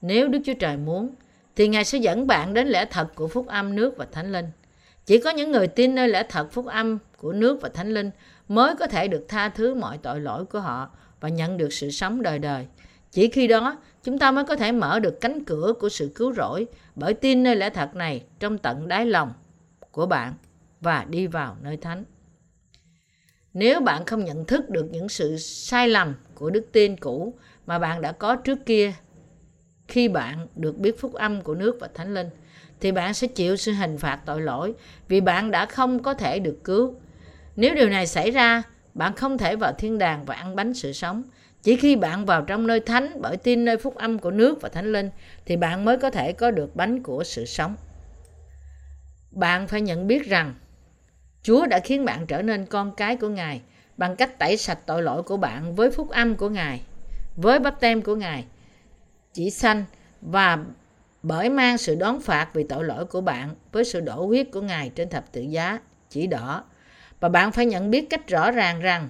Nếu Đức Chúa Trời muốn, thì Ngài sẽ dẫn bạn đến lẽ thật của phúc âm nước và thánh linh. Chỉ có những người tin nơi lẽ thật phúc âm của nước và thánh linh mới có thể được tha thứ mọi tội lỗi của họ và nhận được sự sống đời đời. Chỉ khi đó, chúng ta mới có thể mở được cánh cửa của sự cứu rỗi bởi tin nơi lẽ thật này trong tận đáy lòng của bạn và đi vào nơi thánh. Nếu bạn không nhận thức được những sự sai lầm của đức tin cũ mà bạn đã có trước kia khi bạn được biết phúc âm của nước và thánh linh thì bạn sẽ chịu sự hình phạt tội lỗi vì bạn đã không có thể được cứu nếu điều này xảy ra, bạn không thể vào thiên đàng và ăn bánh sự sống. Chỉ khi bạn vào trong nơi thánh bởi tin nơi phúc âm của nước và thánh linh thì bạn mới có thể có được bánh của sự sống. Bạn phải nhận biết rằng Chúa đã khiến bạn trở nên con cái của Ngài bằng cách tẩy sạch tội lỗi của bạn với phúc âm của Ngài, với bắp tem của Ngài, chỉ xanh và bởi mang sự đón phạt vì tội lỗi của bạn với sự đổ huyết của Ngài trên thập tự giá, chỉ đỏ và bạn phải nhận biết cách rõ ràng rằng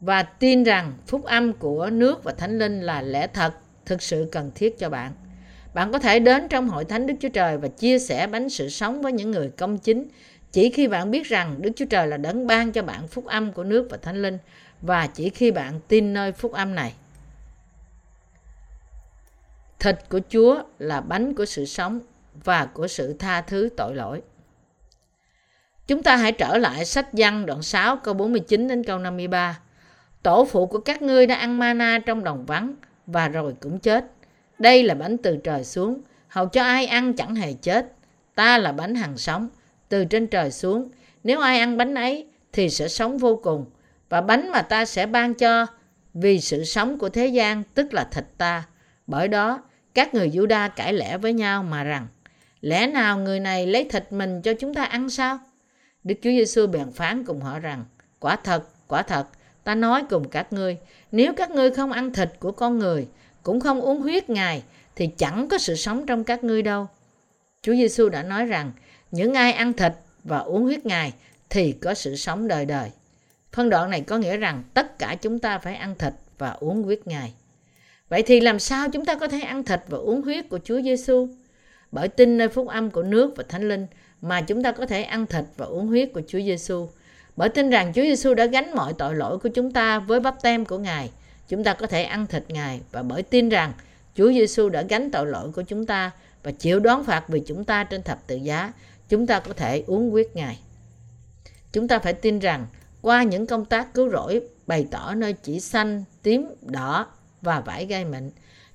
và tin rằng phúc âm của nước và thánh linh là lẽ thật thực sự cần thiết cho bạn. Bạn có thể đến trong hội thánh Đức Chúa Trời và chia sẻ bánh sự sống với những người công chính chỉ khi bạn biết rằng Đức Chúa Trời là đấng ban cho bạn phúc âm của nước và thánh linh và chỉ khi bạn tin nơi phúc âm này. Thịt của Chúa là bánh của sự sống và của sự tha thứ tội lỗi. Chúng ta hãy trở lại sách văn đoạn 6 câu 49 đến câu 53. Tổ phụ của các ngươi đã ăn mana trong đồng vắng và rồi cũng chết. Đây là bánh từ trời xuống, hầu cho ai ăn chẳng hề chết. Ta là bánh hằng sống, từ trên trời xuống. Nếu ai ăn bánh ấy thì sẽ sống vô cùng. Và bánh mà ta sẽ ban cho vì sự sống của thế gian tức là thịt ta. Bởi đó, các người Juda cãi lẽ với nhau mà rằng lẽ nào người này lấy thịt mình cho chúng ta ăn sao? Đức Chúa Giêsu bèn phán cùng họ rằng quả thật, quả thật, ta nói cùng các ngươi, nếu các ngươi không ăn thịt của con người, cũng không uống huyết Ngài, thì chẳng có sự sống trong các ngươi đâu. Chúa Giêsu đã nói rằng những ai ăn thịt và uống huyết Ngài thì có sự sống đời đời. Phân đoạn này có nghĩa rằng tất cả chúng ta phải ăn thịt và uống huyết Ngài. Vậy thì làm sao chúng ta có thể ăn thịt và uống huyết của Chúa Giêsu? Bởi tin nơi phúc âm của nước và Thánh Linh mà chúng ta có thể ăn thịt và uống huyết của Chúa Giêsu. Bởi tin rằng Chúa Giêsu đã gánh mọi tội lỗi của chúng ta với bắp tem của Ngài, chúng ta có thể ăn thịt Ngài và bởi tin rằng Chúa Giêsu đã gánh tội lỗi của chúng ta và chịu đón phạt vì chúng ta trên thập tự giá, chúng ta có thể uống huyết Ngài. Chúng ta phải tin rằng qua những công tác cứu rỗi bày tỏ nơi chỉ xanh, tím, đỏ và vải gai mịn,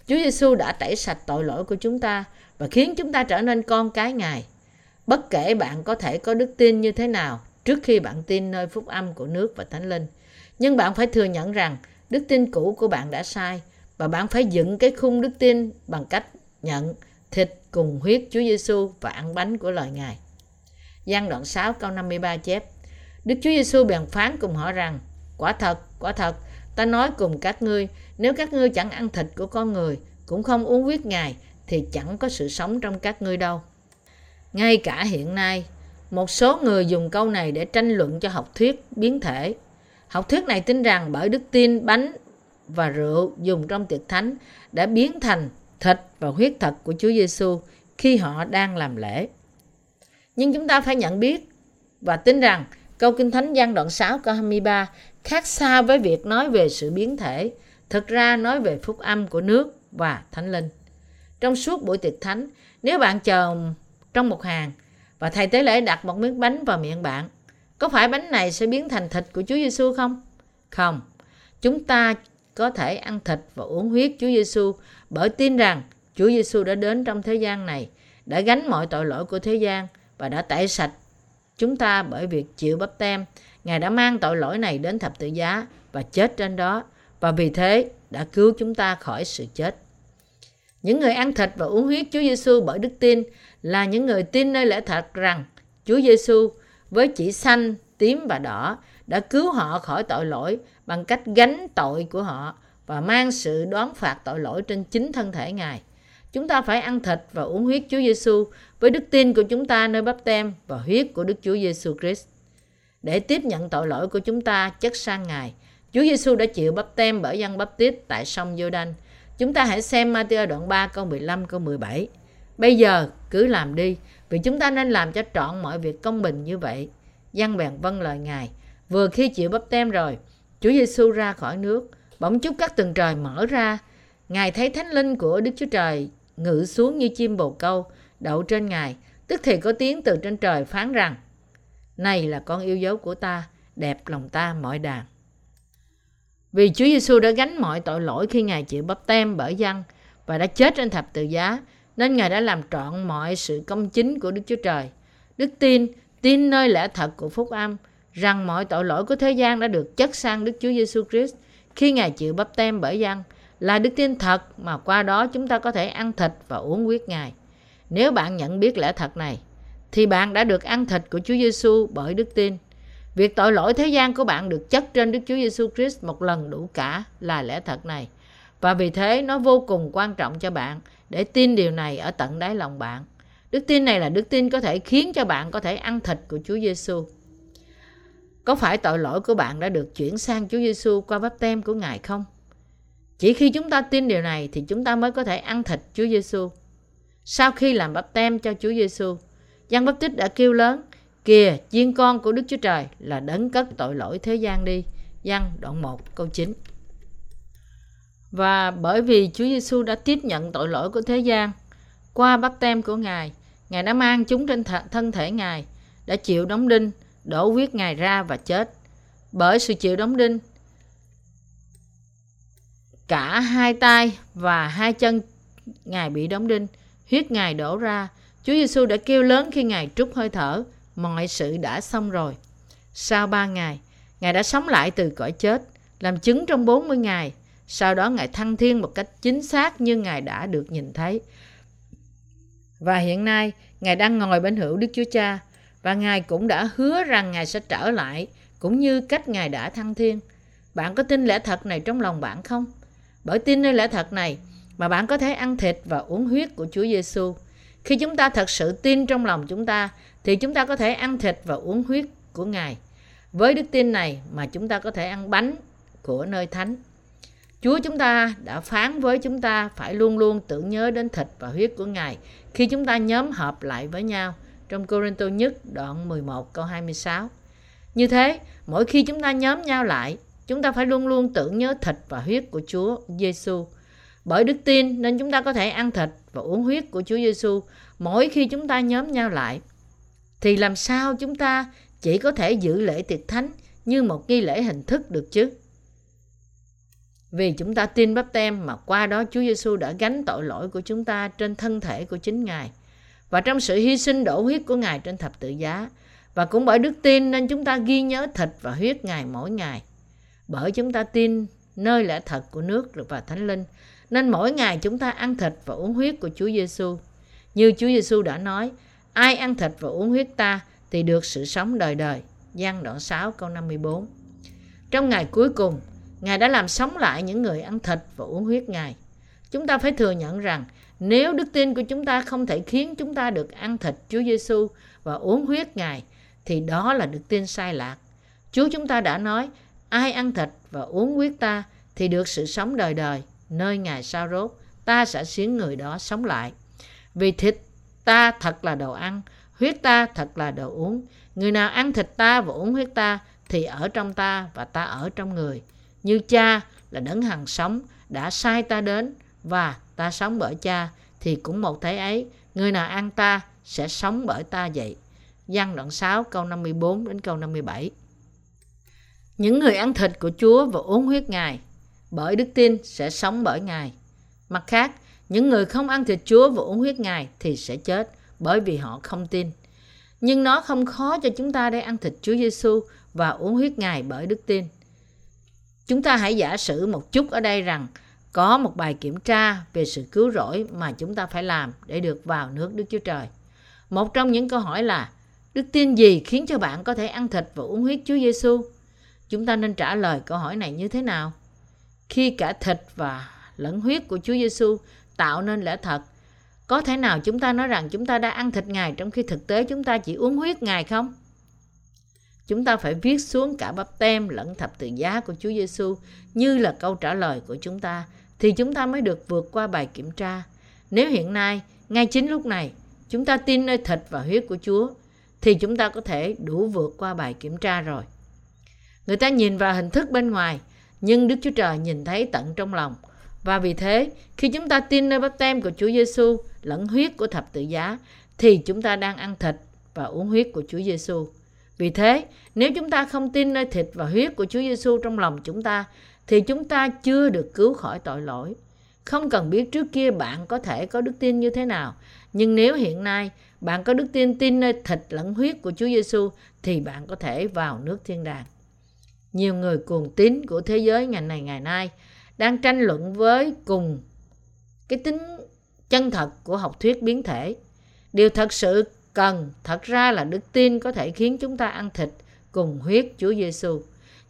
Chúa Giêsu đã tẩy sạch tội lỗi của chúng ta và khiến chúng ta trở nên con cái Ngài. Bất kể bạn có thể có đức tin như thế nào trước khi bạn tin nơi phúc âm của nước và thánh linh, nhưng bạn phải thừa nhận rằng đức tin cũ của bạn đã sai và bạn phải dựng cái khung đức tin bằng cách nhận thịt cùng huyết Chúa Giêsu và ăn bánh của lời Ngài. Giăng đoạn 6 câu 53 chép Đức Chúa Giêsu bèn phán cùng họ rằng Quả thật, quả thật, ta nói cùng các ngươi Nếu các ngươi chẳng ăn thịt của con người Cũng không uống huyết Ngài Thì chẳng có sự sống trong các ngươi đâu ngay cả hiện nay, một số người dùng câu này để tranh luận cho học thuyết biến thể. Học thuyết này tin rằng bởi đức tin bánh và rượu dùng trong tiệc thánh đã biến thành thịt và huyết thật của Chúa Giêsu khi họ đang làm lễ. Nhưng chúng ta phải nhận biết và tin rằng câu Kinh Thánh gian đoạn 6 câu 23 khác xa với việc nói về sự biến thể, thực ra nói về phúc âm của nước và thánh linh. Trong suốt buổi tiệc thánh, nếu bạn chờ trong một hàng và thầy tế lễ đặt một miếng bánh vào miệng bạn. Có phải bánh này sẽ biến thành thịt của Chúa Giêsu không? Không. Chúng ta có thể ăn thịt và uống huyết Chúa Giêsu bởi tin rằng Chúa Giêsu đã đến trong thế gian này, đã gánh mọi tội lỗi của thế gian và đã tẩy sạch chúng ta bởi việc chịu bắp tem. Ngài đã mang tội lỗi này đến thập tự giá và chết trên đó và vì thế đã cứu chúng ta khỏi sự chết. Những người ăn thịt và uống huyết Chúa Giêsu bởi đức tin là những người tin nơi lẽ thật rằng Chúa Giêsu với chỉ xanh, tím và đỏ đã cứu họ khỏi tội lỗi bằng cách gánh tội của họ và mang sự đoán phạt tội lỗi trên chính thân thể Ngài. Chúng ta phải ăn thịt và uống huyết Chúa Giêsu với đức tin của chúng ta nơi bắp tem và huyết của Đức Chúa Giêsu Christ. Để tiếp nhận tội lỗi của chúng ta chất sang Ngài, Chúa Giêsu đã chịu bắp tem bởi dân bắp tít tại sông Giô-đanh. Chúng ta hãy xem Matthew đoạn 3 câu 15 câu 17. Bây giờ cứ làm đi, vì chúng ta nên làm cho trọn mọi việc công bình như vậy. Dân bèn vâng lời Ngài. Vừa khi chịu bắp tem rồi, Chúa Giêsu ra khỏi nước, bỗng chúc các tầng trời mở ra. Ngài thấy thánh linh của Đức Chúa Trời ngự xuống như chim bồ câu, đậu trên Ngài. Tức thì có tiếng từ trên trời phán rằng, này là con yêu dấu của ta, đẹp lòng ta mọi đàn. Vì Chúa Giêsu đã gánh mọi tội lỗi khi Ngài chịu bắp tem bởi dân và đã chết trên thập tự giá, nên Ngài đã làm trọn mọi sự công chính của Đức Chúa Trời. Đức tin, tin nơi lẽ thật của Phúc Âm, rằng mọi tội lỗi của thế gian đã được chất sang Đức Chúa Giêsu Christ khi Ngài chịu bắp tem bởi dân, là đức tin thật mà qua đó chúng ta có thể ăn thịt và uống huyết Ngài. Nếu bạn nhận biết lẽ thật này, thì bạn đã được ăn thịt của Chúa Giêsu bởi đức tin. Việc tội lỗi thế gian của bạn được chất trên Đức Chúa Giêsu Christ một lần đủ cả là lẽ thật này. Và vì thế nó vô cùng quan trọng cho bạn để tin điều này ở tận đáy lòng bạn. Đức tin này là đức tin có thể khiến cho bạn có thể ăn thịt của Chúa Giêsu. Có phải tội lỗi của bạn đã được chuyển sang Chúa Giêsu qua bắp tem của Ngài không? Chỉ khi chúng ta tin điều này thì chúng ta mới có thể ăn thịt Chúa Giêsu. Sau khi làm bắp tem cho Chúa Giêsu, Giăng Báp Tích đã kêu lớn, kìa chiên con của Đức Chúa Trời là đấng cất tội lỗi thế gian đi. Giăng đoạn 1 câu 9 Và bởi vì Chúa Giêsu đã tiếp nhận tội lỗi của thế gian qua bắp tem của Ngài, Ngài đã mang chúng trên thân thể Ngài, đã chịu đóng đinh, đổ huyết Ngài ra và chết. Bởi sự chịu đóng đinh, cả hai tay và hai chân Ngài bị đóng đinh, huyết Ngài đổ ra. Chúa Giêsu đã kêu lớn khi Ngài trút hơi thở, mọi sự đã xong rồi. Sau ba ngày, Ngài đã sống lại từ cõi chết, làm chứng trong 40 ngày. Sau đó Ngài thăng thiên một cách chính xác như Ngài đã được nhìn thấy. Và hiện nay, Ngài đang ngồi bên hữu Đức Chúa Cha và Ngài cũng đã hứa rằng Ngài sẽ trở lại cũng như cách Ngài đã thăng thiên. Bạn có tin lẽ thật này trong lòng bạn không? Bởi tin nơi lẽ thật này mà bạn có thể ăn thịt và uống huyết của Chúa Giêsu. Khi chúng ta thật sự tin trong lòng chúng ta thì chúng ta có thể ăn thịt và uống huyết của Ngài. Với đức tin này mà chúng ta có thể ăn bánh của nơi thánh. Chúa chúng ta đã phán với chúng ta phải luôn luôn tưởng nhớ đến thịt và huyết của Ngài khi chúng ta nhóm hợp lại với nhau trong Corinto nhất đoạn 11 câu 26. Như thế, mỗi khi chúng ta nhóm nhau lại, chúng ta phải luôn luôn tưởng nhớ thịt và huyết của Chúa Giêsu. Bởi đức tin nên chúng ta có thể ăn thịt và uống huyết của Chúa Giêsu mỗi khi chúng ta nhóm nhau lại. Thì làm sao chúng ta chỉ có thể giữ lễ tiệc thánh như một nghi lễ hình thức được chứ? Vì chúng ta tin bắp tem mà qua đó Chúa Giêsu đã gánh tội lỗi của chúng ta trên thân thể của chính Ngài và trong sự hy sinh đổ huyết của Ngài trên thập tự giá. Và cũng bởi đức tin nên chúng ta ghi nhớ thịt và huyết Ngài mỗi ngày. Bởi chúng ta tin nơi lẽ thật của nước và Thánh Linh nên mỗi ngày chúng ta ăn thịt và uống huyết của Chúa Giêsu. Như Chúa Giêsu đã nói, ai ăn thịt và uống huyết ta thì được sự sống đời đời. Giăng đoạn 6 câu 54 Trong ngày cuối cùng, Ngài đã làm sống lại những người ăn thịt và uống huyết Ngài. Chúng ta phải thừa nhận rằng nếu đức tin của chúng ta không thể khiến chúng ta được ăn thịt Chúa Giêsu và uống huyết Ngài thì đó là đức tin sai lạc. Chúa chúng ta đã nói, ai ăn thịt và uống huyết ta thì được sự sống đời đời, nơi Ngài sa rốt, ta sẽ khiến người đó sống lại. Vì thịt ta thật là đồ ăn, huyết ta thật là đồ uống. Người nào ăn thịt ta và uống huyết ta thì ở trong ta và ta ở trong người như cha là đấng hằng sống đã sai ta đến và ta sống bởi cha thì cũng một thế ấy người nào ăn ta sẽ sống bởi ta vậy Giăng đoạn 6 câu 54 đến câu 57 Những người ăn thịt của Chúa và uống huyết Ngài bởi đức tin sẽ sống bởi Ngài. Mặt khác, những người không ăn thịt Chúa và uống huyết Ngài thì sẽ chết bởi vì họ không tin. Nhưng nó không khó cho chúng ta để ăn thịt Chúa Giêsu và uống huyết Ngài bởi đức tin. Chúng ta hãy giả sử một chút ở đây rằng có một bài kiểm tra về sự cứu rỗi mà chúng ta phải làm để được vào nước Đức Chúa Trời. Một trong những câu hỏi là Đức tin gì khiến cho bạn có thể ăn thịt và uống huyết Chúa Giêsu? Chúng ta nên trả lời câu hỏi này như thế nào? Khi cả thịt và lẫn huyết của Chúa Giêsu tạo nên lẽ thật, có thể nào chúng ta nói rằng chúng ta đã ăn thịt Ngài trong khi thực tế chúng ta chỉ uống huyết Ngài không? Chúng ta phải viết xuống cả bắp tem lẫn thập tự giá của Chúa Giêsu như là câu trả lời của chúng ta thì chúng ta mới được vượt qua bài kiểm tra. Nếu hiện nay, ngay chính lúc này, chúng ta tin nơi thịt và huyết của Chúa thì chúng ta có thể đủ vượt qua bài kiểm tra rồi. Người ta nhìn vào hình thức bên ngoài, nhưng Đức Chúa Trời nhìn thấy tận trong lòng. Và vì thế, khi chúng ta tin nơi bắp tem của Chúa Giêsu lẫn huyết của thập tự giá, thì chúng ta đang ăn thịt và uống huyết của Chúa Giêsu. Vì thế, nếu chúng ta không tin nơi thịt và huyết của Chúa Giêsu trong lòng chúng ta, thì chúng ta chưa được cứu khỏi tội lỗi. Không cần biết trước kia bạn có thể có đức tin như thế nào, nhưng nếu hiện nay bạn có đức tin tin nơi thịt lẫn huyết của Chúa Giêsu thì bạn có thể vào nước thiên đàng. Nhiều người cuồng tín của thế giới ngày này ngày nay đang tranh luận với cùng cái tính chân thật của học thuyết biến thể. Điều thật sự cần thật ra là đức tin có thể khiến chúng ta ăn thịt cùng huyết Chúa Giêsu.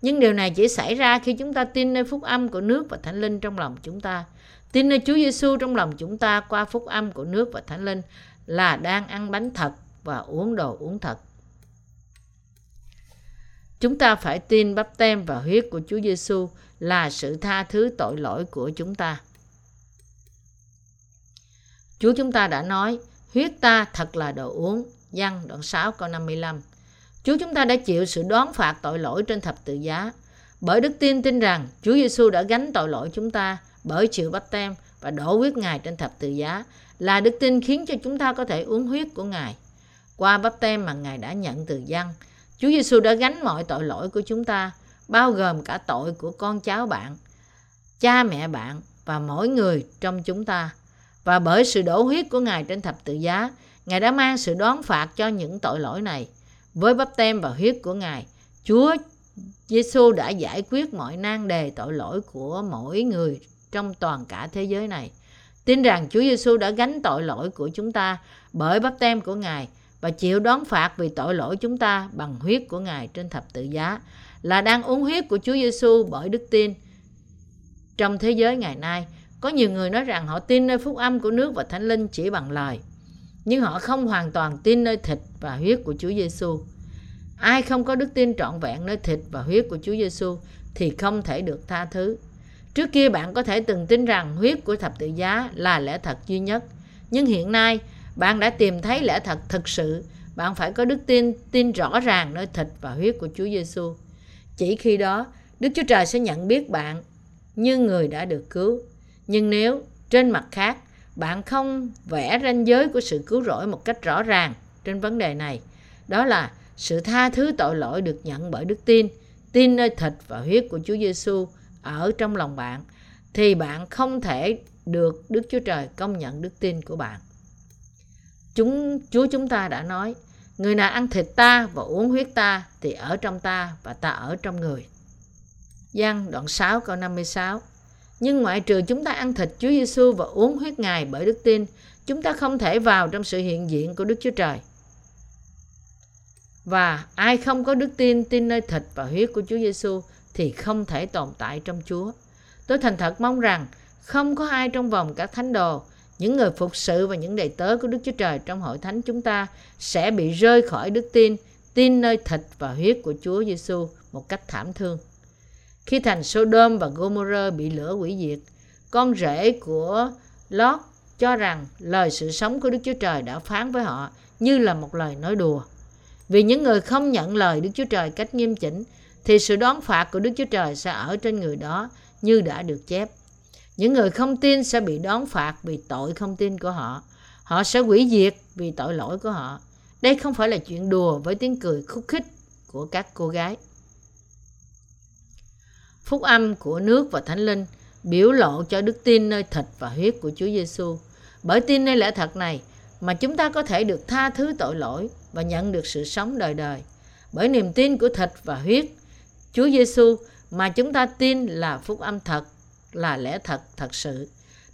Nhưng điều này chỉ xảy ra khi chúng ta tin nơi phúc âm của nước và thánh linh trong lòng chúng ta. Tin nơi Chúa Giêsu trong lòng chúng ta qua phúc âm của nước và thánh linh là đang ăn bánh thật và uống đồ uống thật. Chúng ta phải tin bắp tem và huyết của Chúa Giêsu là sự tha thứ tội lỗi của chúng ta. Chúa chúng ta đã nói, huyết ta thật là đồ uống. Văn đoạn 6 câu 55. Chúa chúng ta đã chịu sự đoán phạt tội lỗi trên thập tự giá. Bởi đức tin tin rằng Chúa Giêsu đã gánh tội lỗi chúng ta bởi chịu bắp tem và đổ huyết Ngài trên thập tự giá là đức tin khiến cho chúng ta có thể uống huyết của Ngài. Qua bắp tem mà Ngài đã nhận từ dân, Chúa Giêsu đã gánh mọi tội lỗi của chúng ta, bao gồm cả tội của con cháu bạn, cha mẹ bạn và mỗi người trong chúng ta. Và bởi sự đổ huyết của Ngài trên thập tự giá, Ngài đã mang sự đoán phạt cho những tội lỗi này. Với bắp tem và huyết của Ngài, Chúa Giêsu đã giải quyết mọi nan đề tội lỗi của mỗi người trong toàn cả thế giới này. Tin rằng Chúa Giêsu đã gánh tội lỗi của chúng ta bởi bắp tem của Ngài và chịu đón phạt vì tội lỗi chúng ta bằng huyết của Ngài trên thập tự giá là đang uống huyết của Chúa Giêsu bởi đức tin. Trong thế giới ngày nay, có nhiều người nói rằng họ tin nơi phúc âm của nước và thánh linh chỉ bằng lời, nhưng họ không hoàn toàn tin nơi thịt và huyết của Chúa Giêsu. Ai không có đức tin trọn vẹn nơi thịt và huyết của Chúa Giêsu thì không thể được tha thứ. Trước kia bạn có thể từng tin rằng huyết của thập tự giá là lẽ thật duy nhất, nhưng hiện nay bạn đã tìm thấy lẽ thật thực sự. Bạn phải có đức tin, tin rõ ràng nơi thịt và huyết của Chúa Giêsu. Chỉ khi đó, Đức Chúa Trời sẽ nhận biết bạn như người đã được cứu. Nhưng nếu trên mặt khác, bạn không vẽ ranh giới của sự cứu rỗi một cách rõ ràng trên vấn đề này, đó là sự tha thứ tội lỗi được nhận bởi đức tin, tin nơi thịt và huyết của Chúa Giêsu ở trong lòng bạn thì bạn không thể được Đức Chúa Trời công nhận đức tin của bạn. Chúng Chúa chúng ta đã nói, người nào ăn thịt ta và uống huyết ta thì ở trong ta và ta ở trong người. Giăng đoạn 6 câu 56 Nhưng ngoại trừ chúng ta ăn thịt Chúa Giêsu và uống huyết Ngài bởi đức tin, chúng ta không thể vào trong sự hiện diện của Đức Chúa Trời. Và ai không có đức tin tin nơi thịt và huyết của Chúa Giêsu thì không thể tồn tại trong Chúa. Tôi thành thật mong rằng không có ai trong vòng các thánh đồ, những người phục sự và những đầy tớ của Đức Chúa Trời trong hội thánh chúng ta sẽ bị rơi khỏi đức tin, tin nơi thịt và huyết của Chúa Giêsu một cách thảm thương. Khi thành Sodom và Gomorrah bị lửa hủy diệt, con rể của Lot cho rằng lời sự sống của Đức Chúa Trời đã phán với họ như là một lời nói đùa. Vì những người không nhận lời Đức Chúa Trời cách nghiêm chỉnh thì sự đón phạt của Đức Chúa Trời sẽ ở trên người đó như đã được chép. Những người không tin sẽ bị đón phạt vì tội không tin của họ. Họ sẽ hủy diệt vì tội lỗi của họ. Đây không phải là chuyện đùa với tiếng cười khúc khích của các cô gái. Phúc âm của nước và Thánh Linh biểu lộ cho đức tin nơi thịt và huyết của Chúa Giêsu. Bởi tin nơi lẽ thật này mà chúng ta có thể được tha thứ tội lỗi và nhận được sự sống đời đời. Bởi niềm tin của thịt và huyết Chúa Giêsu mà chúng ta tin là phúc âm thật, là lẽ thật thật sự.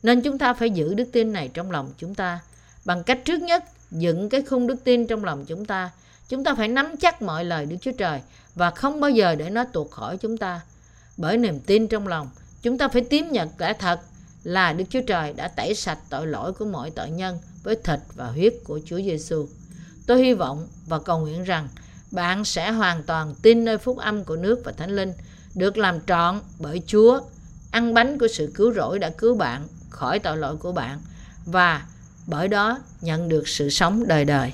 Nên chúng ta phải giữ đức tin này trong lòng chúng ta. Bằng cách trước nhất dựng cái khung đức tin trong lòng chúng ta. Chúng ta phải nắm chắc mọi lời Đức Chúa Trời và không bao giờ để nó tuột khỏi chúng ta. Bởi niềm tin trong lòng, chúng ta phải tiếp nhận lẽ thật là Đức Chúa Trời đã tẩy sạch tội lỗi của mọi tội nhân với thịt và huyết của Chúa Giêsu. Tôi hy vọng và cầu nguyện rằng bạn sẽ hoàn toàn tin nơi phúc âm của nước và thánh linh được làm trọn bởi Chúa. Ăn bánh của sự cứu rỗi đã cứu bạn, khỏi tội lỗi của bạn, và bởi đó nhận được sự sống đời đời.